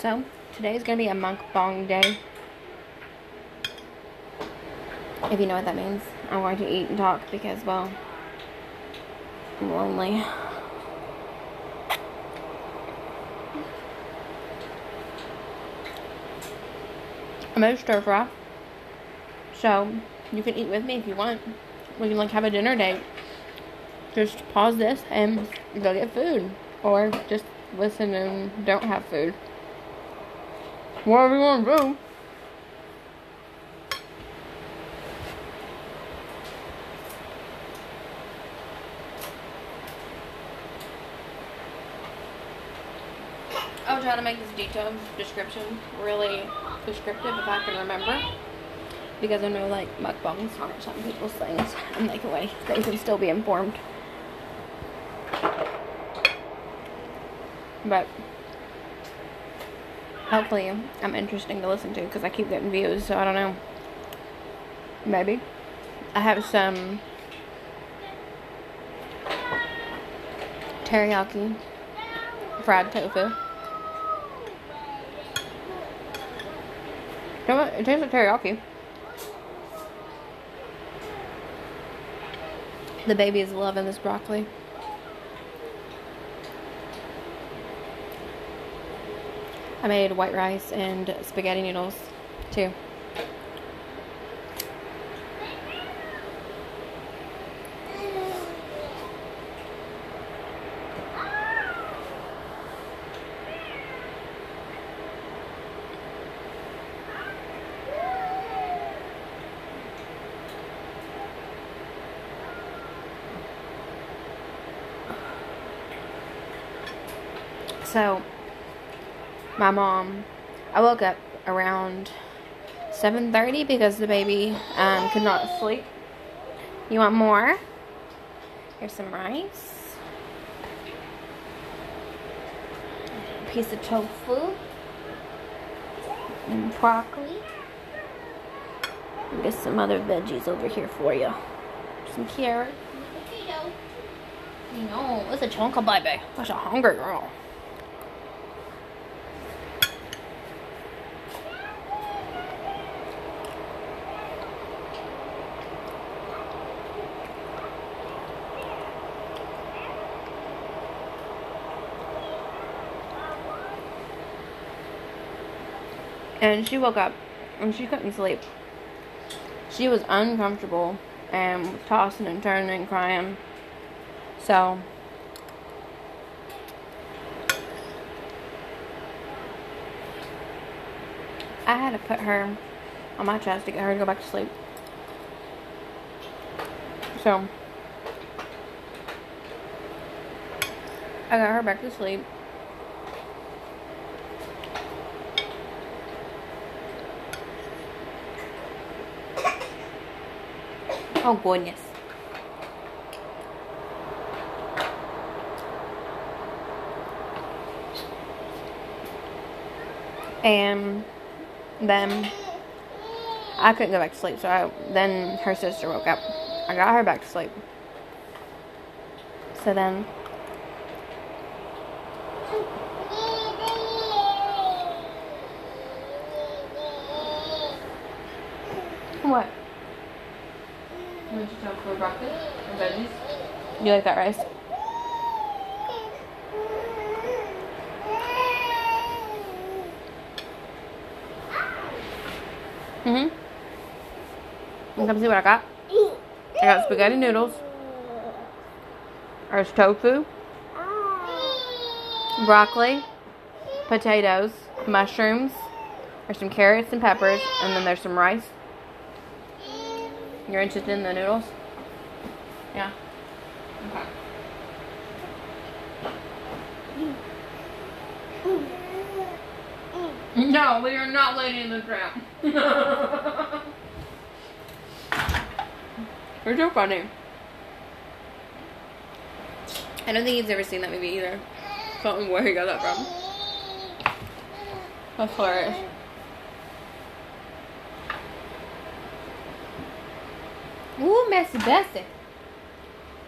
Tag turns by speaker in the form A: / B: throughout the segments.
A: So, today is going to be a mukbang day. If you know what that means. I'm going to eat and talk because, well, I'm lonely. I'm going to stir fry. So, you can eat with me if you want. We can, like, have a dinner date. Just pause this and go get food. Or just listen and don't have food. Whatever you want to do. I'll try to make this detailed description really descriptive if I can remember. Because I know like mukbangs aren't some people's things and like a way they can still be informed. But hopefully I'm interesting to listen to because I keep getting views, so I don't know. Maybe. I have some teriyaki fried tofu. You know what? It tastes like teriyaki. The baby is loving this broccoli. I made white rice and spaghetti noodles too. So, my mom, I woke up around 7.30 because the baby um, could not sleep. You want more? Here's some rice. A piece of tofu. And broccoli. And get some other veggies over here for you. Some carrot. You know, it's a chunk of baby. That's a hungry girl. And she woke up and she couldn't sleep. She was uncomfortable and was tossing and turning and crying. So I had to put her on my chest to get her to go back to sleep. So I got her back to sleep. Goodness. And then I couldn't go back to sleep, so I, then her sister woke up. I got her back to sleep. So then What?
B: For broccoli and veggies?
A: You like that rice? Mm-hmm. Come see what I got? I got spaghetti noodles. There's tofu. Broccoli. Potatoes. Mushrooms. There's some carrots and peppers. And then there's some rice. You're interested in the noodles? Yeah.
B: Okay. No, we are not laying in the trap.
A: You're so funny. I don't think he's ever seen that movie either. Don't know where he got that from. That's hilarious. Ooh, messy Bessie.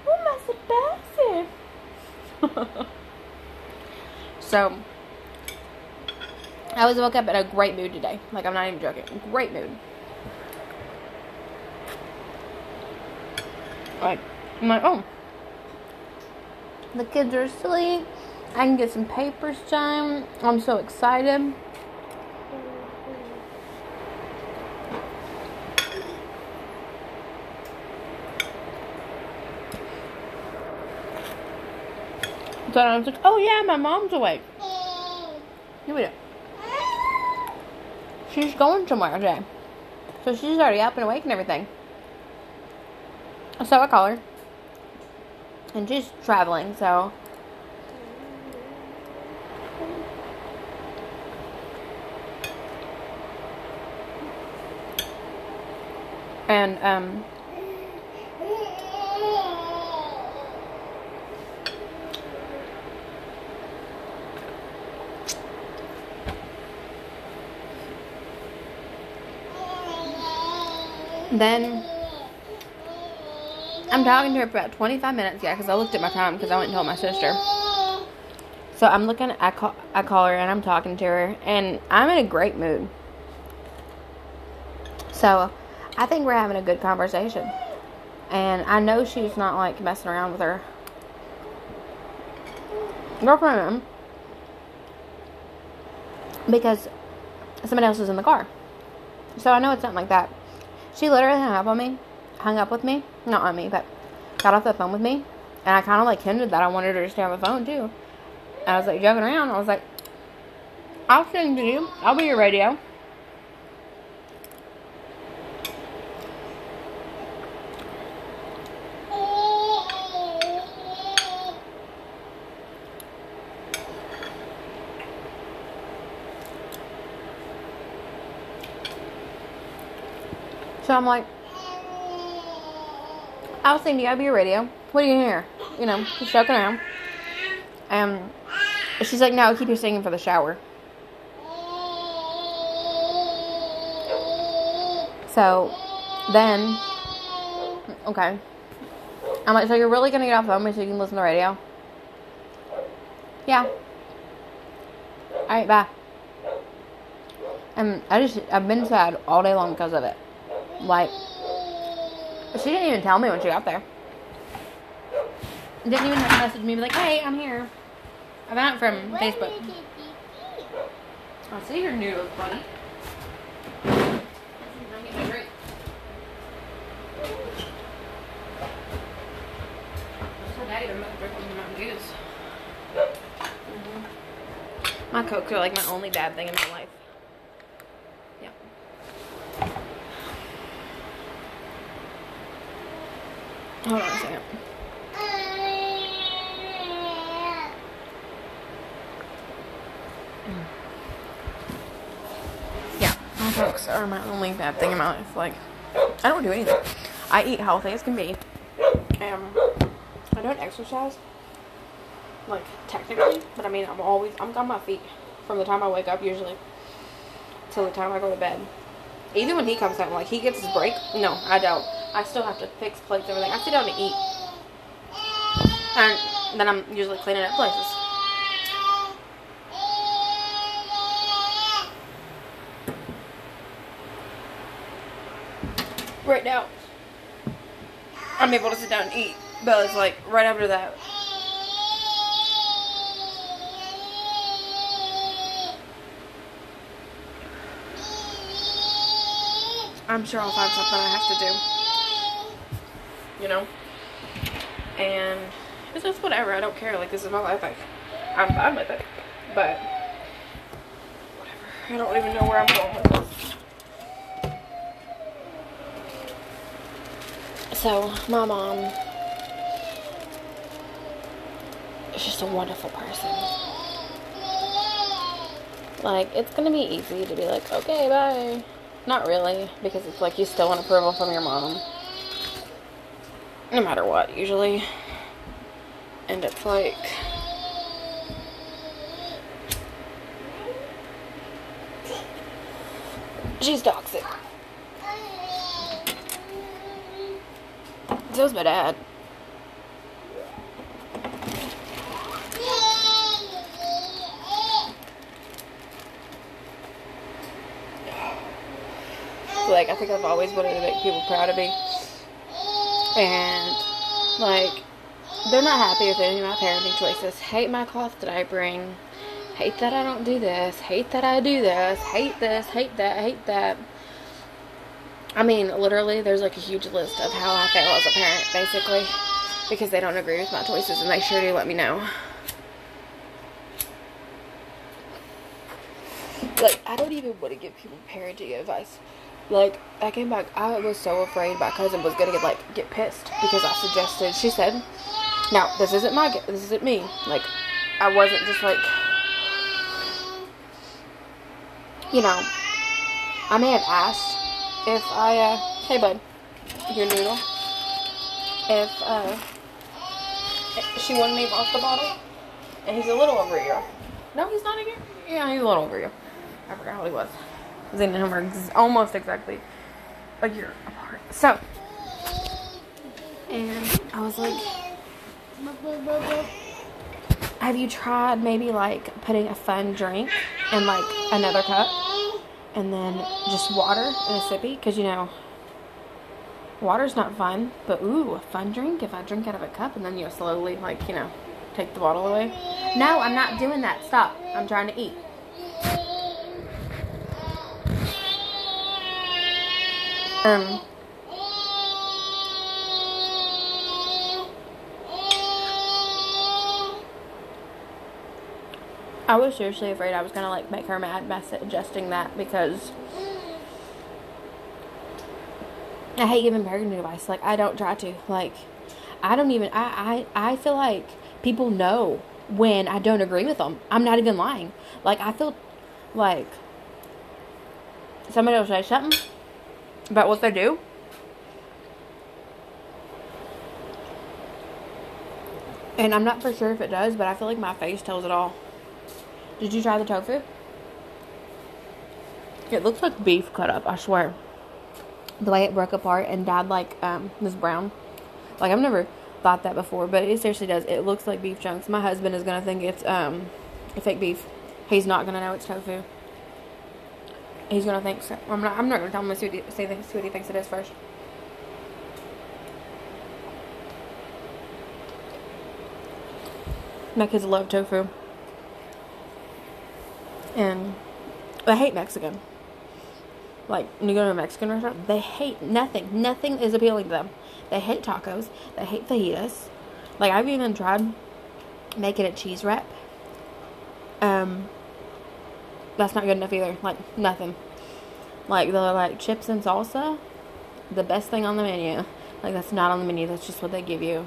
A: Ooh, messy Bessie. so, I was woke up in a great mood today. Like I'm not even joking. Great mood. Like I'm like, oh, the kids are asleep. I can get some papers done. I'm so excited. So I was like, oh yeah, my mom's awake. Give me. She's going somewhere today. So she's already up and awake and everything. So I call her. And she's traveling, so. And, um. Then I'm talking to her for about 25 minutes, yeah, because I looked at my time because I went and told my sister. So I'm looking, I call, I call her and I'm talking to her, and I'm in a great mood. So I think we're having a good conversation. And I know she's not like messing around with her girlfriend because somebody else is in the car. So I know it's something like that. She literally hung up on me, hung up with me, not on me, but got off the phone with me, and I kind of like hinted that I wanted her to stay on the phone too. And I was like joking around. I was like, "I'll sing to you. I'll be your radio." So I'm like, I was thinking I'd be a radio. What do you hear? You know, just joking around. And she's like, no, keep your singing for the shower. So then, okay. I'm like, so you're really gonna get off the phone so you can listen to the radio? Yeah. Alright, bye. And I just, I've been sad all day long because of it. Like, she didn't even tell me when she got there. Didn't even message me, like, hey, I'm here. I found it from Facebook.
B: I see your noodles, buddy.
A: My cokes are like my only bad thing in my life. Hold on a second. Yeah, my are my only bad thing in my life. Like, I don't do anything. I eat healthy as can be. Um, I don't exercise. Like, technically, but I mean, I'm always, I'm on my feet from the time I wake up usually till the time I go to bed. Even when he comes home, like he gets his break. No, I don't. I still have to fix plates, everything. I sit down to eat, and then I'm usually cleaning up places. Right now, I'm able to sit down and eat, but it's like right after that. I'm sure I'll find something I have to do. You know? And it's just whatever. I don't care. Like, this is my life. I, I'm fine with it. But, whatever. I don't even know where I'm going with this. So, my mom is just a wonderful person. Like, it's gonna be easy to be like, okay, bye. Not really, because it's like you still want approval from your mom no matter what, usually. And it's like. She's toxic. So's my dad. Like, I think I've always wanted to make people proud of me and like they're not happy with any of my parenting choices. Hate my cloth that I bring. Hate that I don't do this. Hate that I do this. Hate this. Hate that. Hate that. I mean, literally, there's like a huge list of how I fail as a parent, basically, because they don't agree with my choices, and they sure do let me know. Like, I don't even want to give people parenting advice. Like, I came back, I was so afraid my cousin was gonna get like get pissed because I suggested. She said, "Now, this isn't my, this isn't me. Like, I wasn't just like, you know, I may have asked if I, uh, hey bud, your noodle. If uh, she wanted me off the bottle, and he's a little over year. No, he's not a. Yeah, he's a little over year. I forgot how he was. Zane and him are ex- almost exactly a year apart. So, and I was like, have you tried maybe like putting a fun drink in like another cup and then just water in a sippy? Because you know, water's not fun, but ooh, a fun drink if I drink out of a cup and then you slowly like, you know, take the bottle away. No, I'm not doing that. Stop. I'm trying to eat. Um, I was seriously afraid I was gonna like make her mad by suggesting that because I hate giving parenting advice. Like I don't try to. Like I don't even. I I I feel like people know when I don't agree with them. I'm not even lying. Like I feel like somebody will say something about what they do. And I'm not for sure if it does, but I feel like my face tells it all. Did you try the tofu? It looks like beef cut up, I swear. The way it broke apart and dyed like um this brown. Like I've never thought that before, but it seriously does. It looks like beef chunks. My husband is gonna think it's um fake beef. He's not gonna know it's tofu. He's gonna think so. I'm not. I'm not gonna tell him to see what, he, see, see what he thinks it is first. My kids love tofu, and they hate Mexican. Like when you go to a Mexican restaurant, they hate nothing. Nothing is appealing to them. They hate tacos. They hate fajitas. Like I've even tried making a cheese wrap. Um, that's not good enough either. Like nothing. Like the like chips and salsa, the best thing on the menu. Like that's not on the menu. That's just what they give you,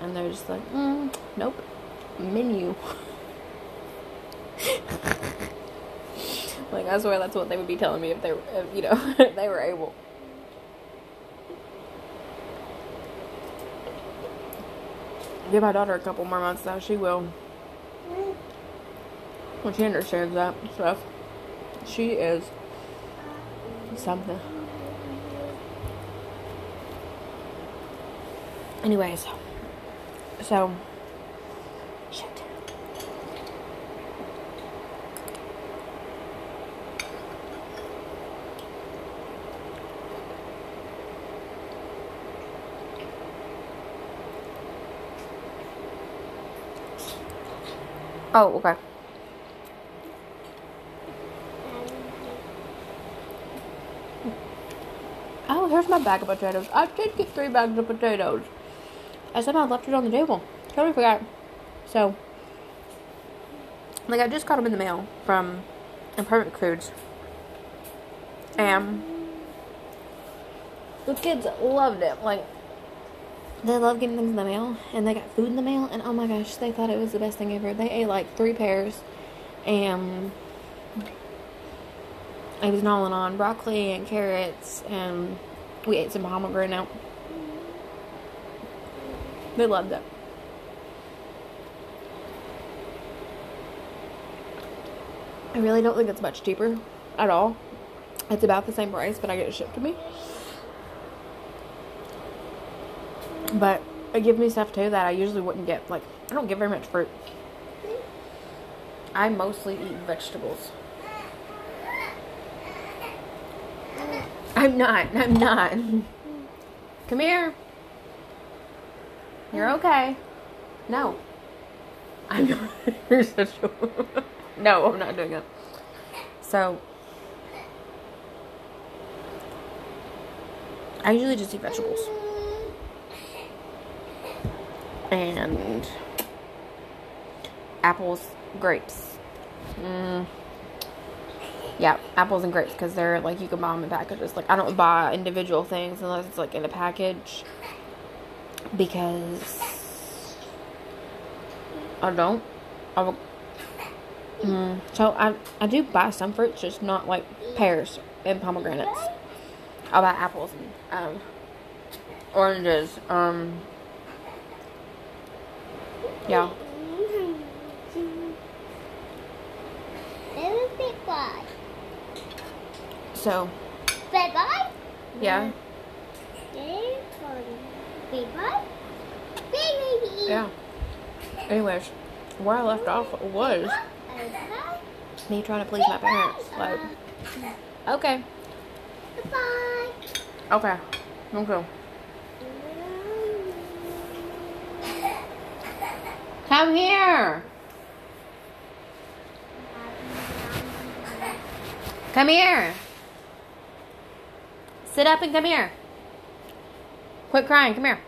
A: and they're just like, mm, nope, menu. like I swear that's what they would be telling me if they, were, if, you know, if they were able. Give my daughter a couple more months though. She will. When she understands that stuff, she is something. Anyways, so shit. Oh, okay. Oh, here's my bag of potatoes. I did get three bags of potatoes. I somehow oh, left it on the table. Totally forgot. So, like, I just got them in the mail from Imperfect Foods. And the kids loved it. Like, they love getting things in the mail. And they got food in the mail. And oh my gosh, they thought it was the best thing ever. They ate like three pears. And I was gnawing on broccoli and carrots, and we ate some pomegranate. They loved it. I really don't think it's much cheaper at all. It's about the same price, but I get it shipped to me. But it gives me stuff too that I usually wouldn't get. Like, I don't get very much fruit. I mostly eat vegetables. I'm not. I'm not. Come here. You're okay. No. I'm not. You're such a. no, I'm not doing it. So. I usually just eat vegetables. And apples, grapes. Mm. Yeah, apples and grapes because they're like you can buy them in packages. Like I don't buy individual things unless it's like in a package because I don't. I will, mm, so I I do buy some fruits, just not like pears and pomegranates. I'll buy apples and um, oranges. Um, yeah. So,
C: Bye bye.
A: yeah,
C: Bye bye. Baby.
A: yeah. Anyways, where I left off was me trying to please my parents. Like, okay,
C: Bye.
A: okay, okay. Come here. Come here. Sit up and come here. Quit crying. Come here.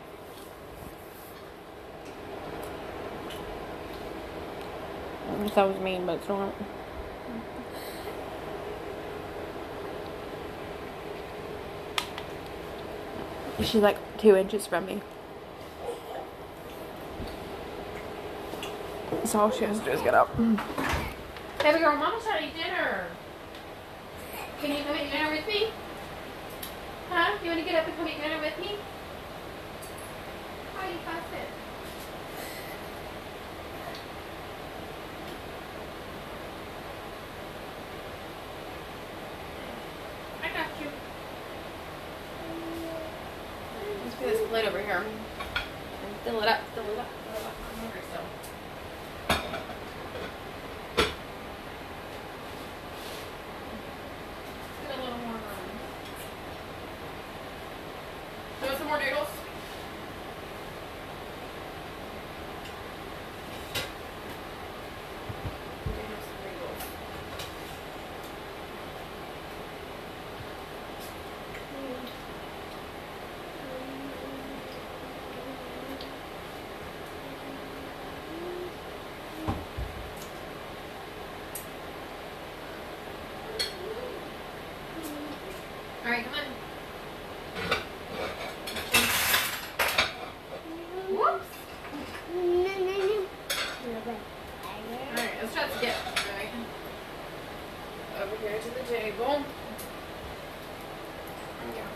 A: That was mean, but it's not. She's like two inches from me. So all she has to do is get up. Baby girl, mama's eat dinner. Can you come eat dinner with me? Huh? You want to get up and come eat dinner with me? How you pass it? I got you. Let's put this plate over here. And fill it up, fill it up, fill it up. I'm hungry still. Let's get a little more room. Do you want some more noodles? Noodles, noodles. All right, come on. Whoops. All right, let's try to get right over here to the table. Yeah.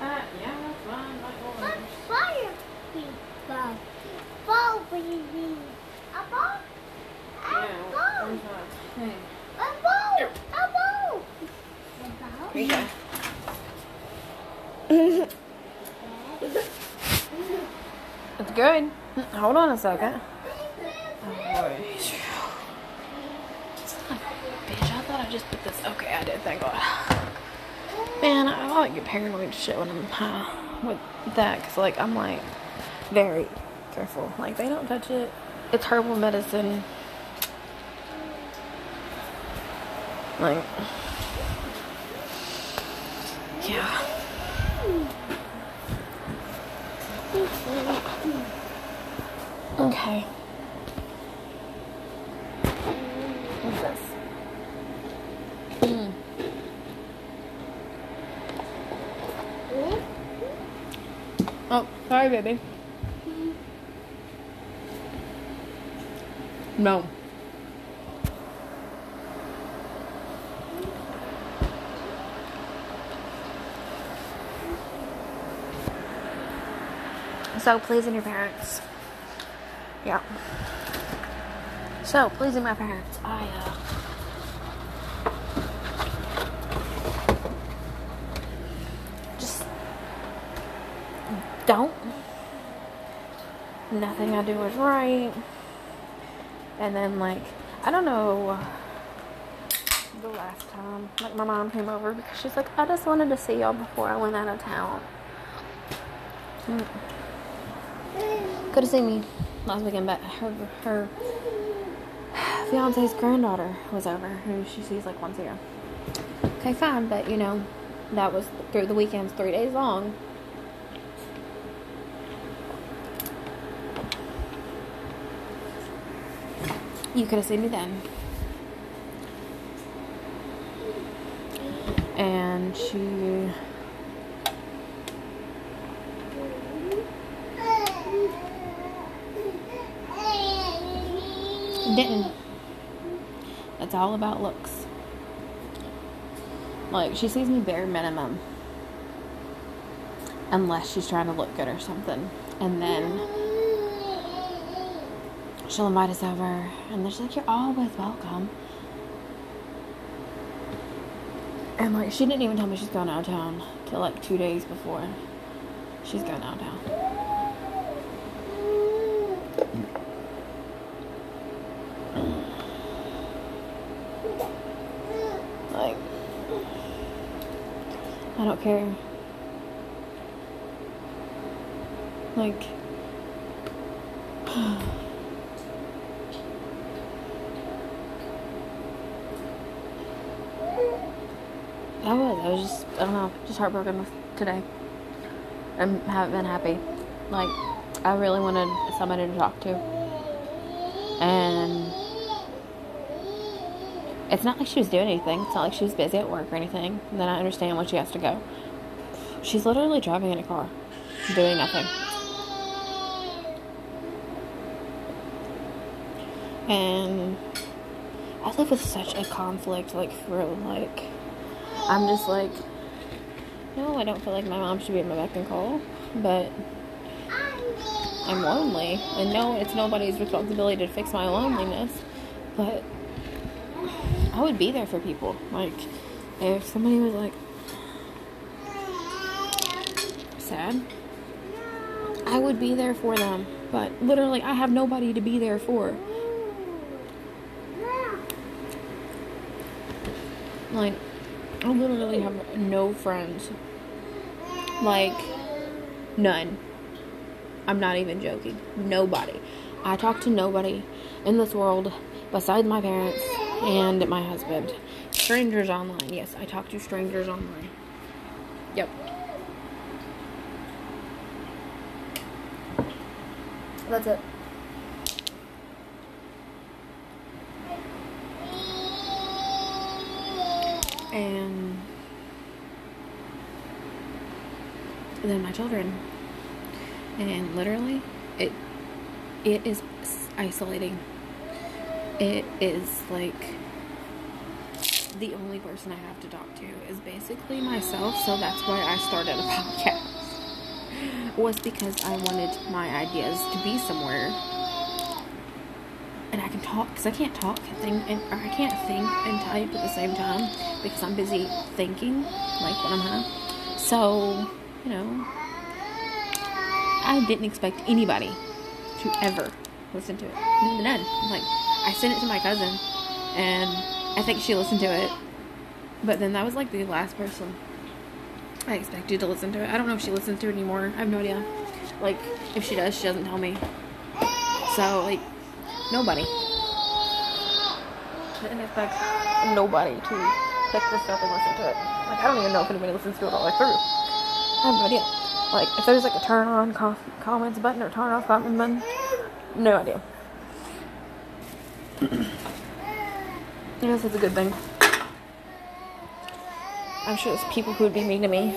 A: Uh, yeah, that's fine. My orders. Yeah, where's my thing? Here you go. It's good. Hold on a second. Bitch, I thought I just put this. Okay, I did. Thank God. Man, I, I like get paranoid shit when I'm high with that, cause like I'm like very careful. Like they don't touch it. It's herbal medicine. Like, yeah. Okay. What's this? Mm. Oh, sorry, baby. No. So, pleasing your parents. Yeah. So, pleasing my parents. I, uh. Just. Don't. Nothing I do is right. And then, like, I don't know the last time, like my mom came over because she's like, I just wanted to see y'all before I went out of town. Mm. Could have seen me last weekend, but her her fiance's granddaughter was over, who she sees like once a year. Okay, fine, but you know, that was through the weekends, three days long. You could have seen me then. And she didn't. It's all about looks. Like, she sees me bare minimum. Unless she's trying to look good or something. And then she'll invite us over. And she's like, You're always welcome. And like, she didn't even tell me she's going out of town till like two days before she's going out of town. Like, I don't care. Like, I was. Just, I don't know, just heartbroken today. I haven't been happy. Like, I really wanted somebody to talk to. And it's not like she was doing anything. It's not like she was busy at work or anything. Then I understand why she has to go. She's literally driving in a car, doing nothing. And I live with such a conflict, like, for, like, I'm just like, no, I don't feel like my mom should be at my beck and call, but I'm lonely. And no, it's nobody's responsibility to fix my loneliness, but I would be there for people. Like, if somebody was like sad, I would be there for them. But literally, I have nobody to be there for. Like, I literally have no friends. Like, none. I'm not even joking. Nobody. I talk to nobody in this world besides my parents and my husband. Strangers online. Yes, I talk to strangers online. Yep. That's it. And then my children. And literally, it it is isolating. It is like the only person I have to talk to is basically myself, so that's why I started a podcast. Was because I wanted my ideas to be somewhere and I can talk because I can't talk and think and or I can't think and type at the same time because I'm busy thinking like when I'm home. So, you know, I didn't expect anybody to ever listen to it. None. Like I sent it to my cousin and I think she listened to it. But then that was like the last person I expected to listen to it. I don't know if she listens to it anymore. I have no idea. Like, if she does, she doesn't tell me. So, like, nobody. I didn't expect nobody to pick this up and listen to it. Like, I don't even know if anybody listens to it all the way through. I have no idea. Like, if there's like a turn on com- comments button or turn off comment button, no idea. I guess it's a good thing. I'm sure there's people who would be mean to me.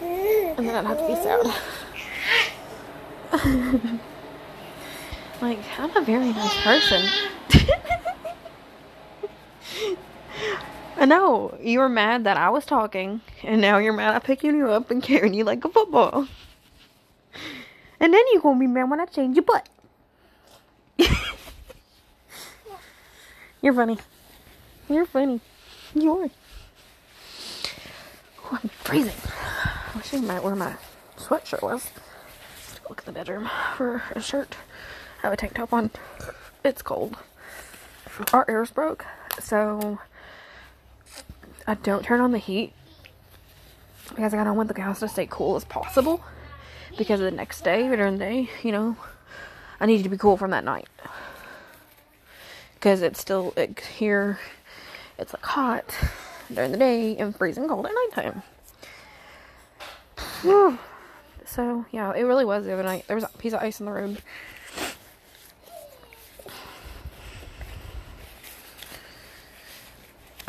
A: And then I'd have to be sad. like, I'm a very nice person. I know. You were mad that I was talking, and now you're mad I picking you up and carrying you like a football. And then you're gonna be mad when I change your butt. you're funny. You're funny. You are. Oh, I'm freezing. I wish I might wear my sweatshirt was. Look in the bedroom for a shirt. I have a tank top on. It's cold. Our ears broke, so I don't turn on the heat because I don't want the house to stay cool as possible. Because the next day during the day, you know, I need to be cool from that night. Because it's still like, here, it's like hot during the day and freezing cold at nighttime. So yeah, it really was the other night. There was a piece of ice in the road.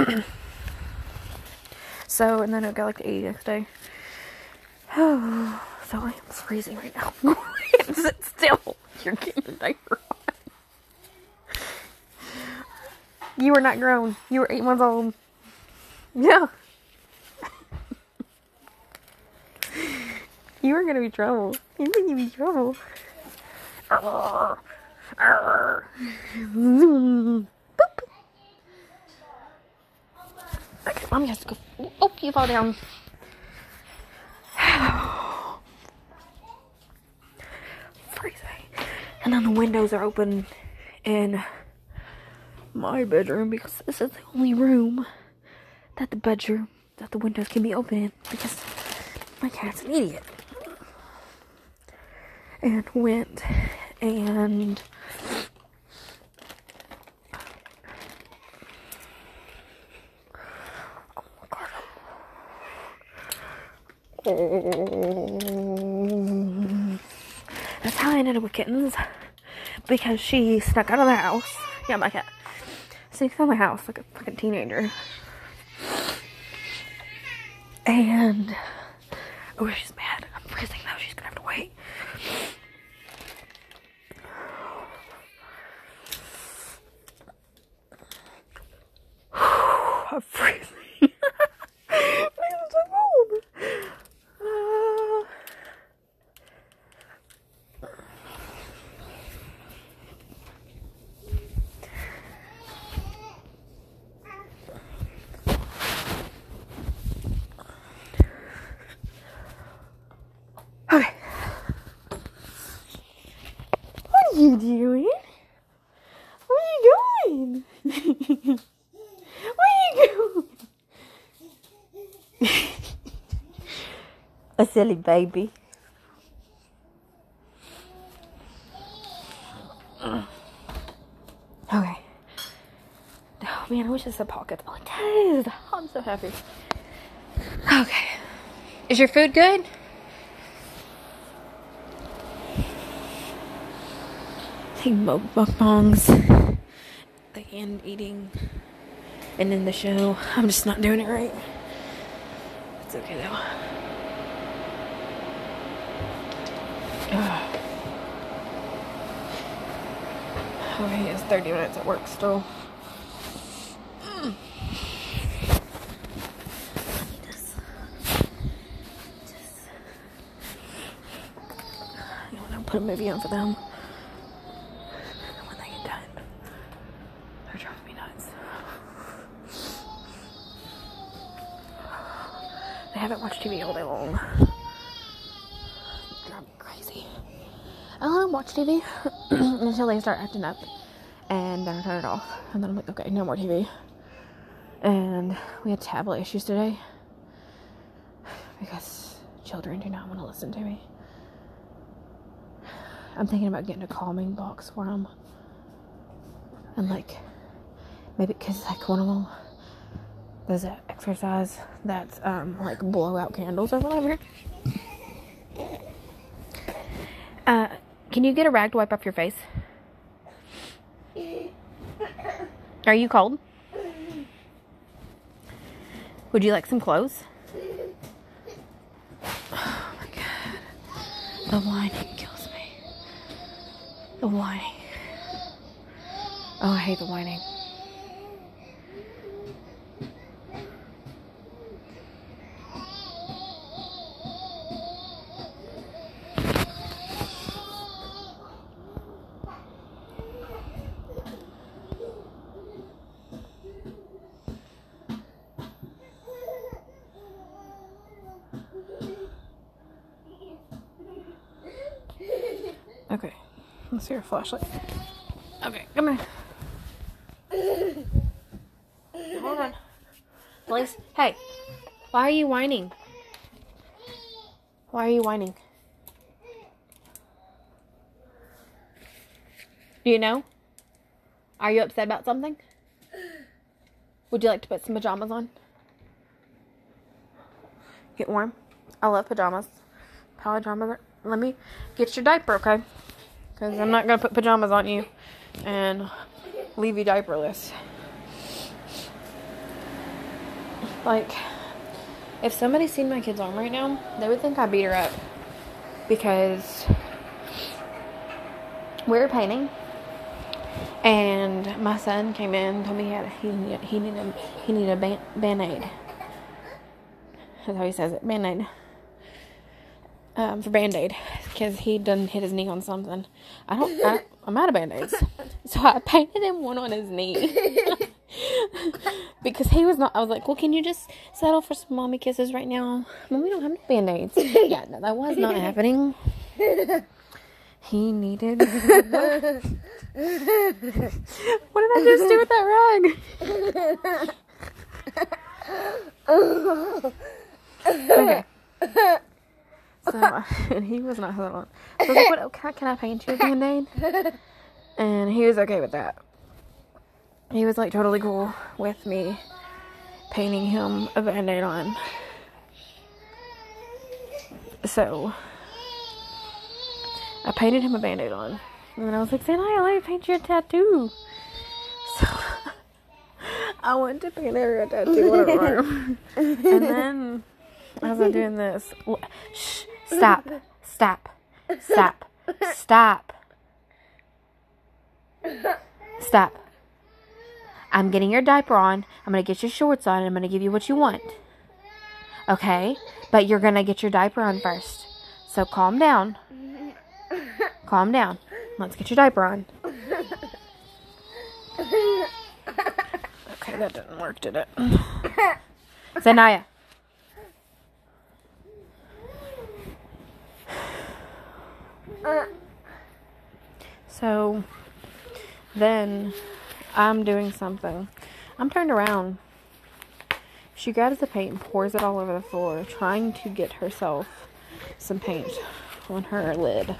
A: so and then it got like to 80 next day. Oh, so I am freezing right now. Sit still. You're getting a diaper. You were not grown. You were eight months old. Yeah. you were gonna be trouble. You think you'd be trouble. Arr. Arr. mommy has to go. Oh, you fall down. Freezing. And then the windows are open in my bedroom because this is the only room that the bedroom that the windows can be open in because my cat's an idiot. And went and oh my god. Oh. That's how I ended up with kittens because she snuck out of the house. Yeah, my cat sneaks out of the house like a fucking teenager. And oh, she's mad. I'm freezing now. She's gonna have to wait. I'm freezing. I'm so cold. Uh, okay. What are you doing? What are you doing? what are you doing? A silly baby. Okay. Oh man, I wish this had pockets. Oh, it does. I'm so happy. Okay. Is your food good? Take mug mukbangs. The hand eating. And in the show. I'm just not doing it right. It's okay though. Okay, it's 30 minutes at work still. Mm. This. Just. You put a movie on for them. When they get done. They're driving me nuts. They haven't watched TV all day long. Drive me crazy. I don't watch TV until they start acting up, and then I turn it off. And then I'm like, okay, no more TV. And we had tablet issues today because children do not want to listen to me. I'm thinking about getting a calming box for them, and like maybe because like one of them does an exercise that's um like blow out candles or whatever. Uh, can you get a rag to wipe off your face? Are you cold? Would you like some clothes? Oh my god. The whining kills me. The whining. Oh, I hate the whining. Okay, let's see your flashlight. Okay, come here. Hold on. Blaze, hey, why are you whining? Why are you whining? Do you know? Are you upset about something? Would you like to put some pajamas on? Get warm. I love pajamas. Pajamas. Let me get your diaper, okay? Because I'm not gonna put pajamas on you and leave you diaperless. Like, if somebody seen my kid's arm right now, they would think I beat her up because we were painting, and my son came in and told me he had he needed, he needed he needed a ban- band aid. That's how he says it, band aid. Um, for band aid because he done hit his knee on something. I don't. I, I'm out of band aids, so I painted him one on his knee. because he was not. I was like, "Well, can you just settle for some mommy kisses right now?" Well, we don't have no band aids. yeah, no, that was not happening. He needed. what did I just do with that rug? okay. So, and he was not held on. So I was like, what, can, I, can I paint you a band aid? And he was okay with that. He was like totally cool with me painting him a band aid on. So, I painted him a band aid on. And then I was like, Santa, I'll let me paint you a tattoo. So, I went to paint her a tattoo on her arm. and then, as I'm doing this, shh, stop, stop, stop, stop, stop. I'm getting your diaper on. I'm going to get your shorts on. And I'm going to give you what you want. Okay? But you're going to get your diaper on first. So calm down. Calm down. Let's get your diaper on. Okay, that didn't work, did it? Zanaya. So then I'm doing something. I'm turned around. She grabs the paint and pours it all over the floor, trying to get herself some paint on her lid.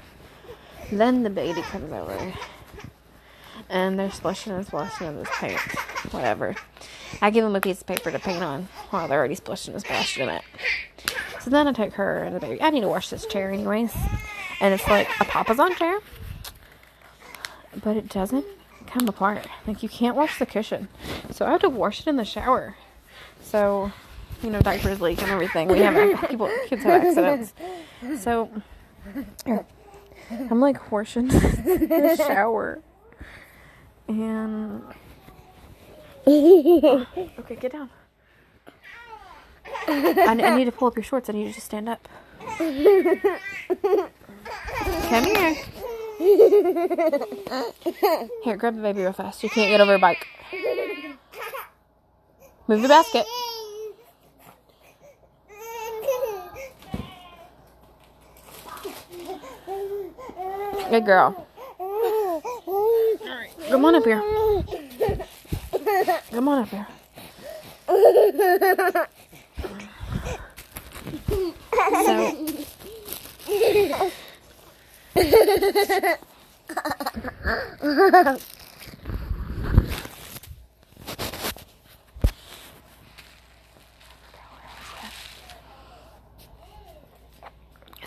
A: Then the baby comes over. And they're splashing and splashing in this paint. Whatever. I give them a piece of paper to paint on while they're already splashing and splashing in it. So then I take her and the baby. I need to wash this chair anyways. And it's like a papasan chair. But it doesn't come apart. Like you can't wash the cushion. So I have to wash it in the shower. So, you know, diapers leak and everything. We have people kids have accidents. So I'm like washing in the shower. And okay, get down. I, I need to pull up your shorts. I need you to stand up. Come here. Here, grab the baby real fast. You can't get over a bike. Move the basket. Good girl. Come on up here. Come on up here. So,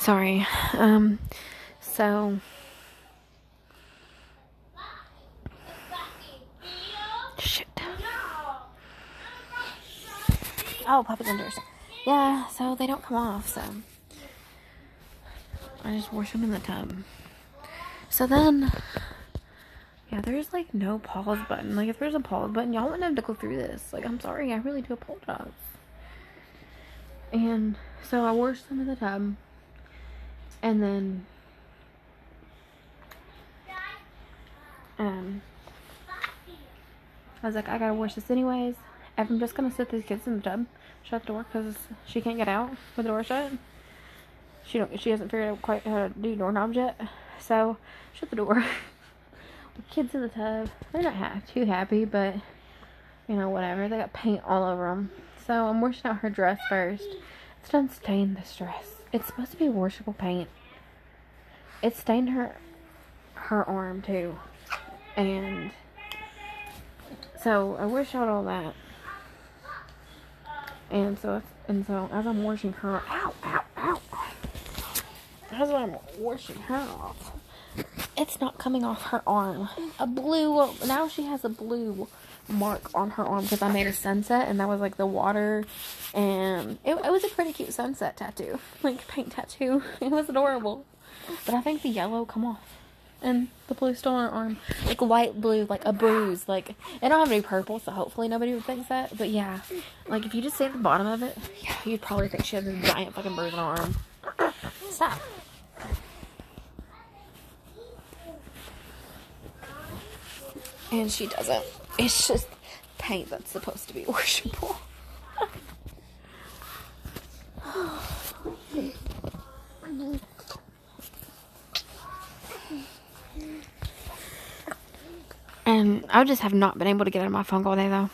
A: sorry. Um, so. Shit. Oh, Papa's indoors. Yeah, so they don't come off, so. I just wash them in the tub. So then, yeah, there's like no pause button. Like, if there's a pause button, y'all wouldn't have to go through this. Like, I'm sorry, I really do apologize. And so I washed them in the tub. And then, um, I was like, I gotta wash this anyways. If I'm just gonna sit these kids in the tub, shut the door because she can't get out with the door shut. She don't. She hasn't figured out quite how to do doorknobs yet. So shut the door. kids in the tub. They're not ha- too happy, but you know whatever. They got paint all over them. So I'm washing out her dress first. It's done stained this dress. It's supposed to be washable paint. It stained her her arm too. And so I washed out all that. And so and so as I'm washing her ow ow as I'm washing her off, it's not coming off her arm. A blue now she has a blue mark on her arm because I made a sunset and that was like the water and it, it was a pretty cute sunset tattoo. Like paint tattoo. It was adorable. But I think the yellow come off. And the blue still on her arm. Like light blue, like a bruise. Like it don't have any purple, so hopefully nobody would think that. But yeah. Like if you just see the bottom of it, yeah, you'd probably think she has a giant fucking bruise on her arm. Stop. And she doesn't. It's just paint that's supposed to be washable. and I just have not been able to get out of my funk all day though.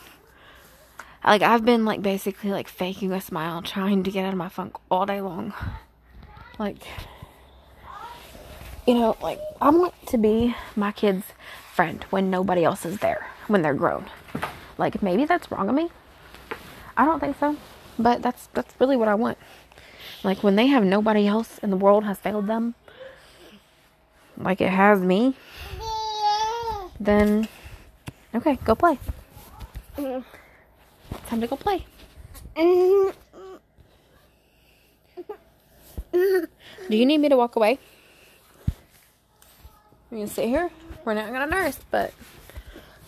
A: Like I've been like basically like faking a smile, trying to get out of my funk all day long. Like you know, like I want to be my kids' friend when nobody else is there, when they're grown. Like maybe that's wrong of me. I don't think so. But that's that's really what I want. Like when they have nobody else and the world has failed them, like it has me, then okay, go play. Time to go play. Do you need me to walk away? You gonna sit here. We're not gonna nurse, but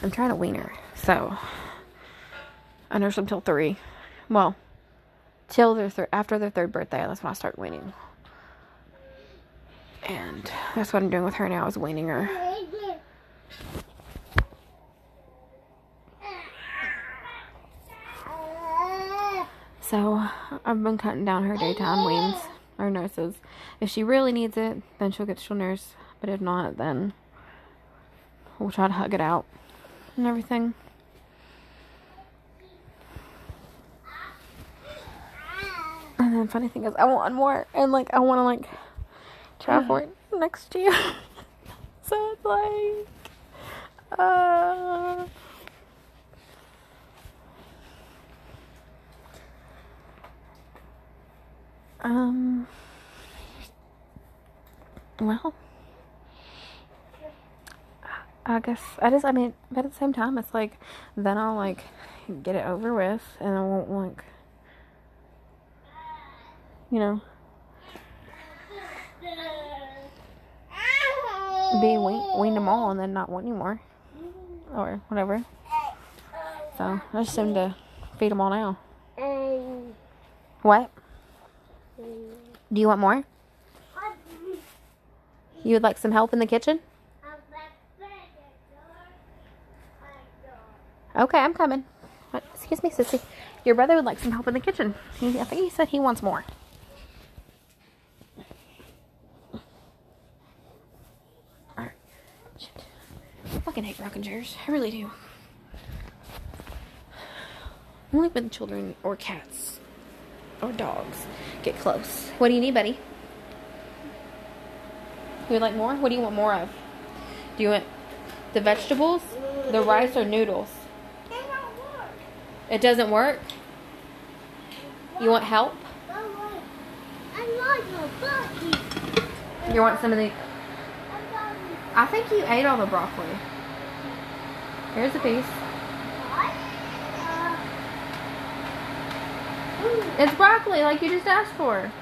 A: I'm trying to wean her. So I nurse them till three. Well, till their thir- after their third birthday. That's when I start weaning. And that's what I'm doing with her now is weaning her. So I've been cutting down her daytime weans or nurses. If she really needs it, then she'll get she'll nurse. But if not, then we'll try to hug it out and everything. And then funny thing is, I want more, and like I want to like try for it next year. so it's like, uh. Um. Well, I guess I just I mean, but at the same time, it's like then I'll like get it over with, and I won't like, you know, be wean, wean them all and then not want any more or whatever. So I just seem to feed them all now. What? Do you want more? You would like some help in the kitchen? Okay, I'm coming. What? Excuse me, sissy. Your brother would like some help in the kitchen. He, I think he said he wants more. Alright. Fucking hate rocking chairs. I really do. Only when children or cats or dogs get close. What do you need, buddy? You would like more? What do you want more of? Do you want the vegetables, the rice, or noodles? It doesn't work? You want help? You want some of the. I think you ate all the broccoli. Here's a piece. It's broccoli, like you just asked for.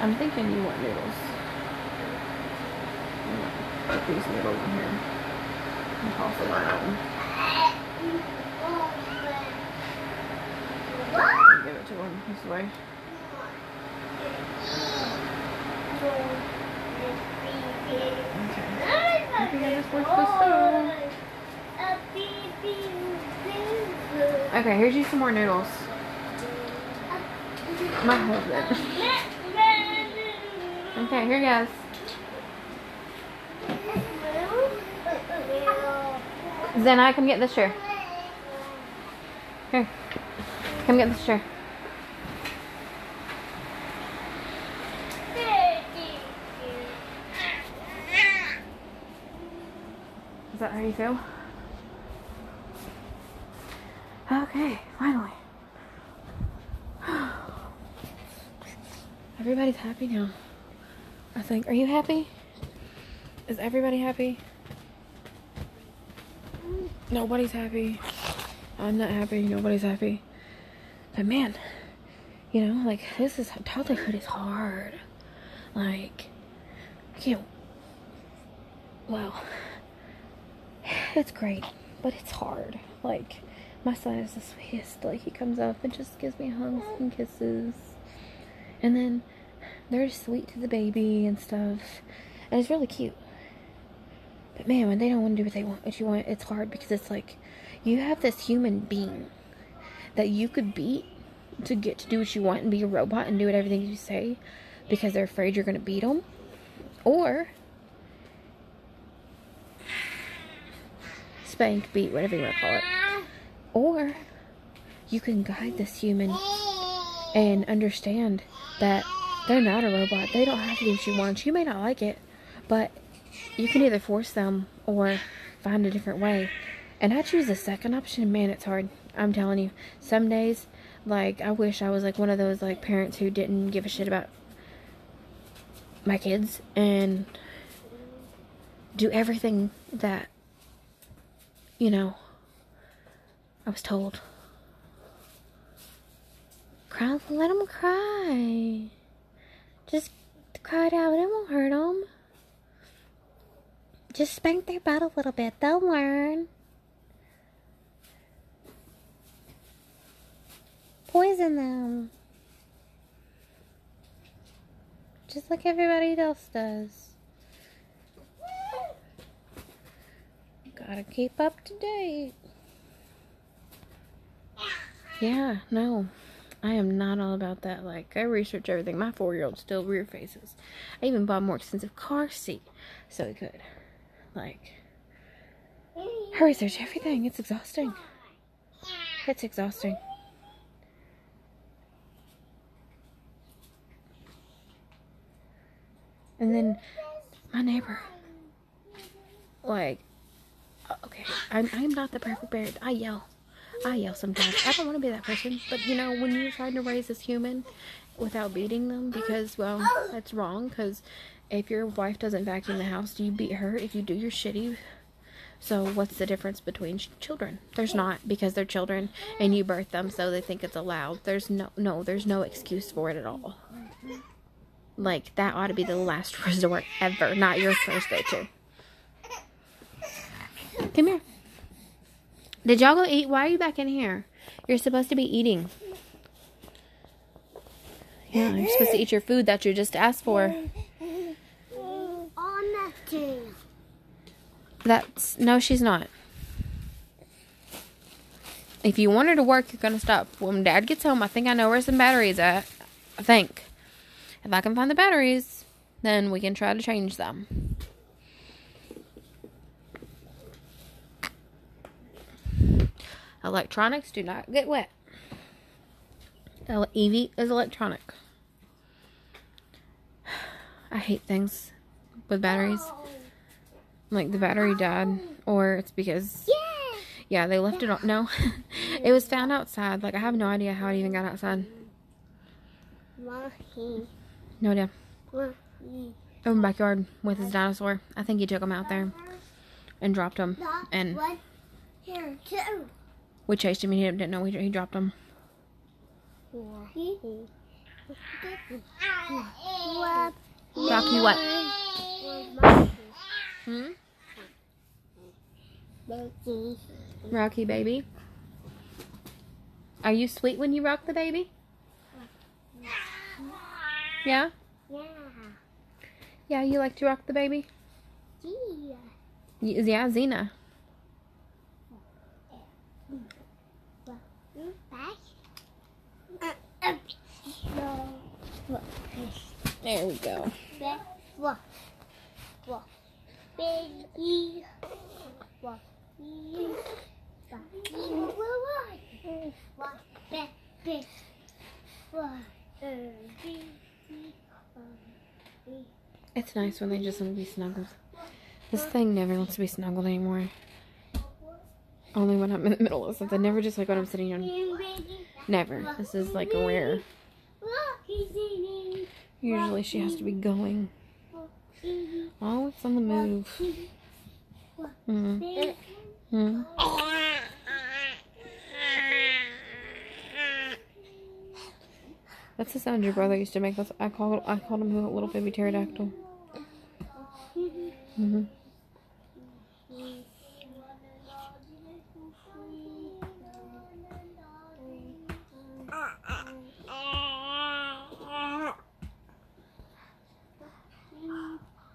A: I'm thinking you want noodles. Put these noodles in here. And toss them around. Give it to him this way. Okay. I think I just worked. Okay, here's you some more noodles. My husband. Okay, here goes. I come get this chair. Here. Come get this chair. Is that how you feel? Okay, finally. Everybody's happy now. I think. Are you happy? Is everybody happy? Nobody's happy. I'm not happy. Nobody's happy. But man, you know, like this is toddlerhood is hard. Like, you know, well, it's great, but it's hard. Like, my son is the sweetest. Like, he comes up and just gives me hugs and kisses, and then they're sweet to the baby and stuff, and it's really cute. But man, when they don't want to do what they want, what you want, it's hard because it's like you have this human being that you could beat to get to do what you want and be a robot and do what everything you say because they're afraid you're going to beat them, or spank, beat, whatever you want to call it, or you can guide this human and understand that they're not a robot. They don't have to do what you want. You may not like it, but you can either force them or find a different way. And I choose the second option. Man, it's hard. I'm telling you. Some days, like, I wish I was like one of those like parents who didn't give a shit about my kids and do everything that you know I was told. Cry, let them cry. Just cry it out. It won't hurt them. Just spank their butt a little bit. They'll learn. Poison them. Just like everybody else does. Gotta keep up to date. Yeah, no. I am not all about that. Like, I research everything. My four year old still rear faces. I even bought more expensive car seat so he could. Like, I research everything. It's exhausting. It's exhausting. And then my neighbor, like, uh, okay, I'm, I'm not the perfect parent. I yell. I yell sometimes. I don't want to be that person. But, you know, when you're trying to raise this human without beating them, because, well, that's wrong. Because if your wife doesn't vacuum the house, do you beat her? If you do, you're shitty. So, what's the difference between ch- children? There's not because they're children and you birth them, so they think it's allowed. There's no, no, there's no excuse for it at all. Like, that ought to be the last resort ever, not your first go to. Come here. Did y'all go eat? Why are you back in here? You're supposed to be eating. Yeah, you're supposed to eat your food that you just asked for. That's no, she's not. If you want her to work, you're gonna stop. When Dad gets home, I think I know where some batteries at. I think. If I can find the batteries, then we can try to change them. Electronics do not get wet. Evie is electronic. I hate things with batteries. Like the battery died, or it's because
C: Yeah.
A: yeah, they left it on. No, it was found outside. Like I have no idea how it even got outside. No idea.
C: Mahi.
A: Over in the backyard with his dinosaur. I think he took him out there and dropped him, and
C: One. Here, two.
A: we chased him. and He didn't know he, he dropped him. Rocky, what? Hmm.
C: Mahi.
A: Rocky baby. Are you sweet when you rock the baby? Yeah.
C: Yeah.
A: Yeah, you like to rock the baby.
C: Yeah.
A: Yeah.
C: No.
A: There we go.
C: Walk.
A: It's nice when they just want to be snuggled. This thing never wants to be snuggled anymore. Only when I'm in the middle of something. Never just like when I'm sitting on. Never. This is like rare. Usually she has to be going. Oh, it's on the move. Mm. Mm. That's the sound your brother used to make. That's, I called I called him a little baby pterodactyl. hmm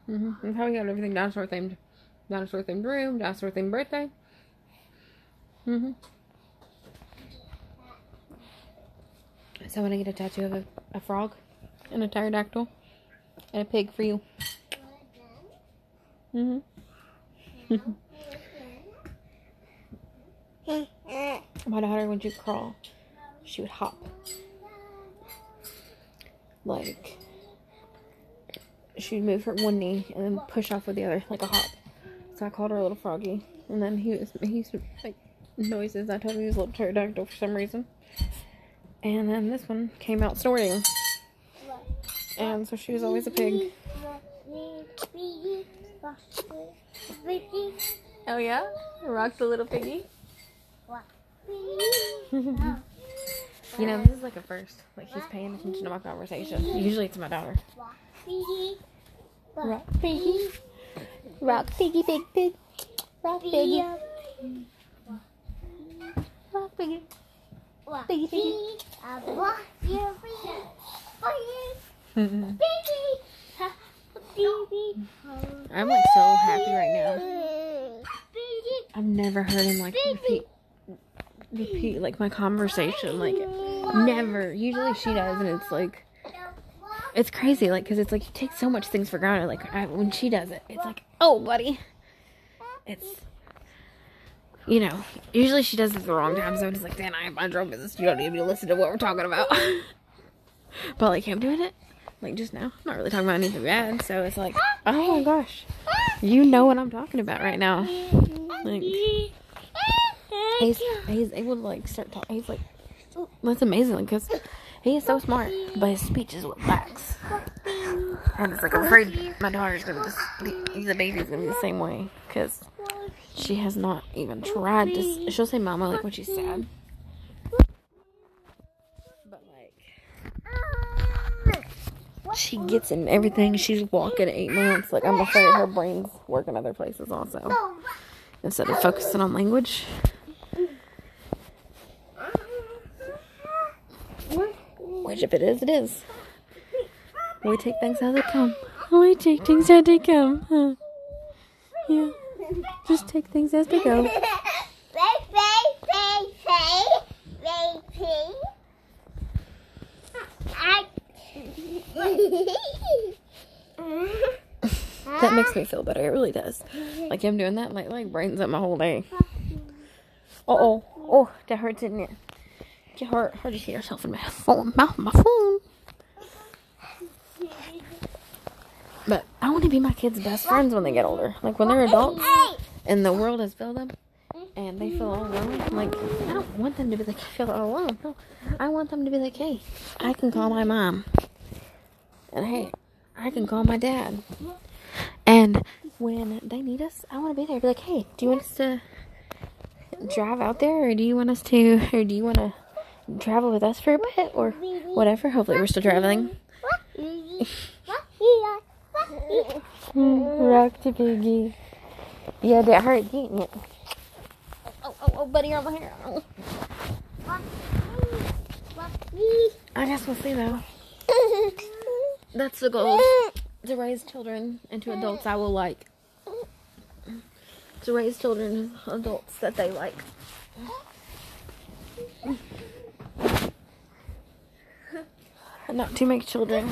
A: hmm And how we got everything dinosaur themed, dinosaur themed room, dinosaur themed birthday. hmm So when I get a tattoo of a, a frog and a pterodactyl and a pig for you. hmm My daughter, when she would crawl, she would hop. Like, she'd move her one knee and then push off with the other, like a hop. So I called her a little froggy. And then he was, he used to make noises. I told him he was a little pterodactyl for some reason. And then this one came out snorting. And so she was always a pig. Oh yeah? Rock the little piggy? You know, this is like a first. Like he's paying attention to my conversation. Usually it's my daughter. Rock piggy. Rock piggy pig pig. Rock piggy. Rock piggy. Piggy piggy. I'm like so happy right now. I've never heard him like repeat repeat like my conversation like never. Usually she does and it's like it's crazy like cuz it's like you take so much things for granted like I, when she does it it's like oh buddy. It's you know usually she does it the wrong time so it's like Dan I have my own business. You don't need me to listen to what we're talking about. But like I'm doing it like just now I'm not really talking about anything bad so it's like oh my gosh. You know what I'm talking about right now. Like he's he's able to like start talking. He's like that's amazing because he is so smart, but his speech is what lacks. And it's like I'm afraid my daughter's gonna just be, the baby's gonna be the same way because she has not even tried to. She'll say "mama" like when she's sad, but like she gets in everything. She's walking eight months. Like I'm afraid her brain's working other places also instead of focusing on language. Which, if it is, it is. We take things as they come. We take things as they come. Huh? Yeah. Just take things as they go. That makes me feel better. It really does. Like him doing that, like like brightens up my whole day. Uh oh. Oh, that hurts, didn't it? Get hurt. Hurt you see yourself in my phone. Mouth my phone. But I want to be my kids' best friends when they get older. Like when they're adults and the world has failed them and they feel all alone. Like I don't want them to be like feel all alone. No, I want them to be like, hey, I can call my mom, and hey, I can call my dad. And when they need us, I want to be there. Be like, hey, do you want us to drive out there, or do you want us to, or do you want to travel with us for a bit, or whatever? Hopefully, we're still traveling. Mm, rock to piggy. Yeah, that hurt, didn't it? Oh, oh, oh, buddy, my hair. Oh. I guess we'll see though. That's the goal. To raise children into adults I will like. To raise children adults that they like. And not to make children.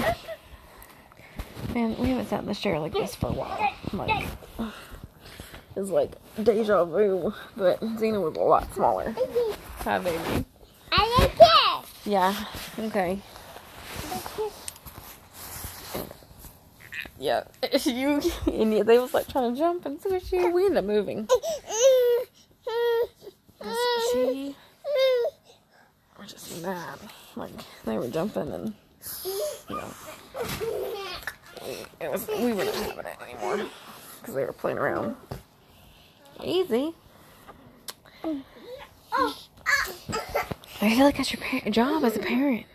A: Man, we haven't sat in this chair like this for a while. Like, it's like deja vu, but Xena was a lot smaller. Hi, baby.
C: I like it.
A: Yeah. Okay. Yeah. you and they was like trying to jump and squish you. We ended up moving. 'Cause She were just mad. Like they were jumping and you know it was we weren't having it anymore because they were playing around. Easy. I feel like that's your par- job as a parent.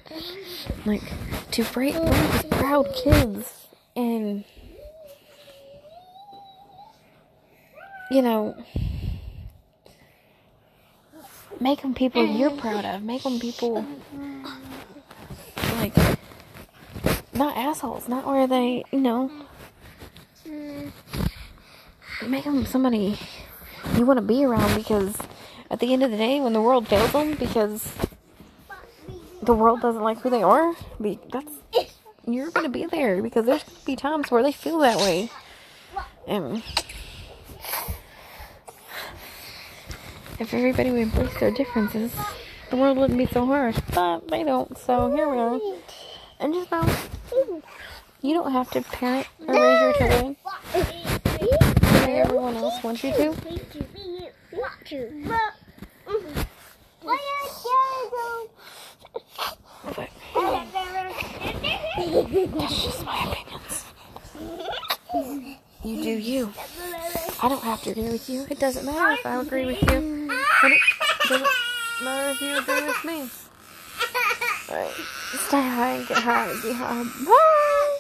A: Like, to break raise proud kids and, you know, make them people you're mm-hmm. proud of. Make them people, mm-hmm. like, not assholes. Not where they, you know, mm-hmm. make them somebody you want to be around because at the end of the day, when the world fails them because the world doesn't like who they are, that's you're gonna be there because there's gonna be times where they feel that way, and if everybody would embrace their differences, the world wouldn't be so harsh. But they don't, so here we are. And just know, you don't have to parent or raise your children the everyone else wants you to. But that's just my opinions. You do you. I don't have to agree with you. It doesn't matter if I agree with you. And it doesn't matter if you agree with me. Alright. Stay high get high be high. Bye.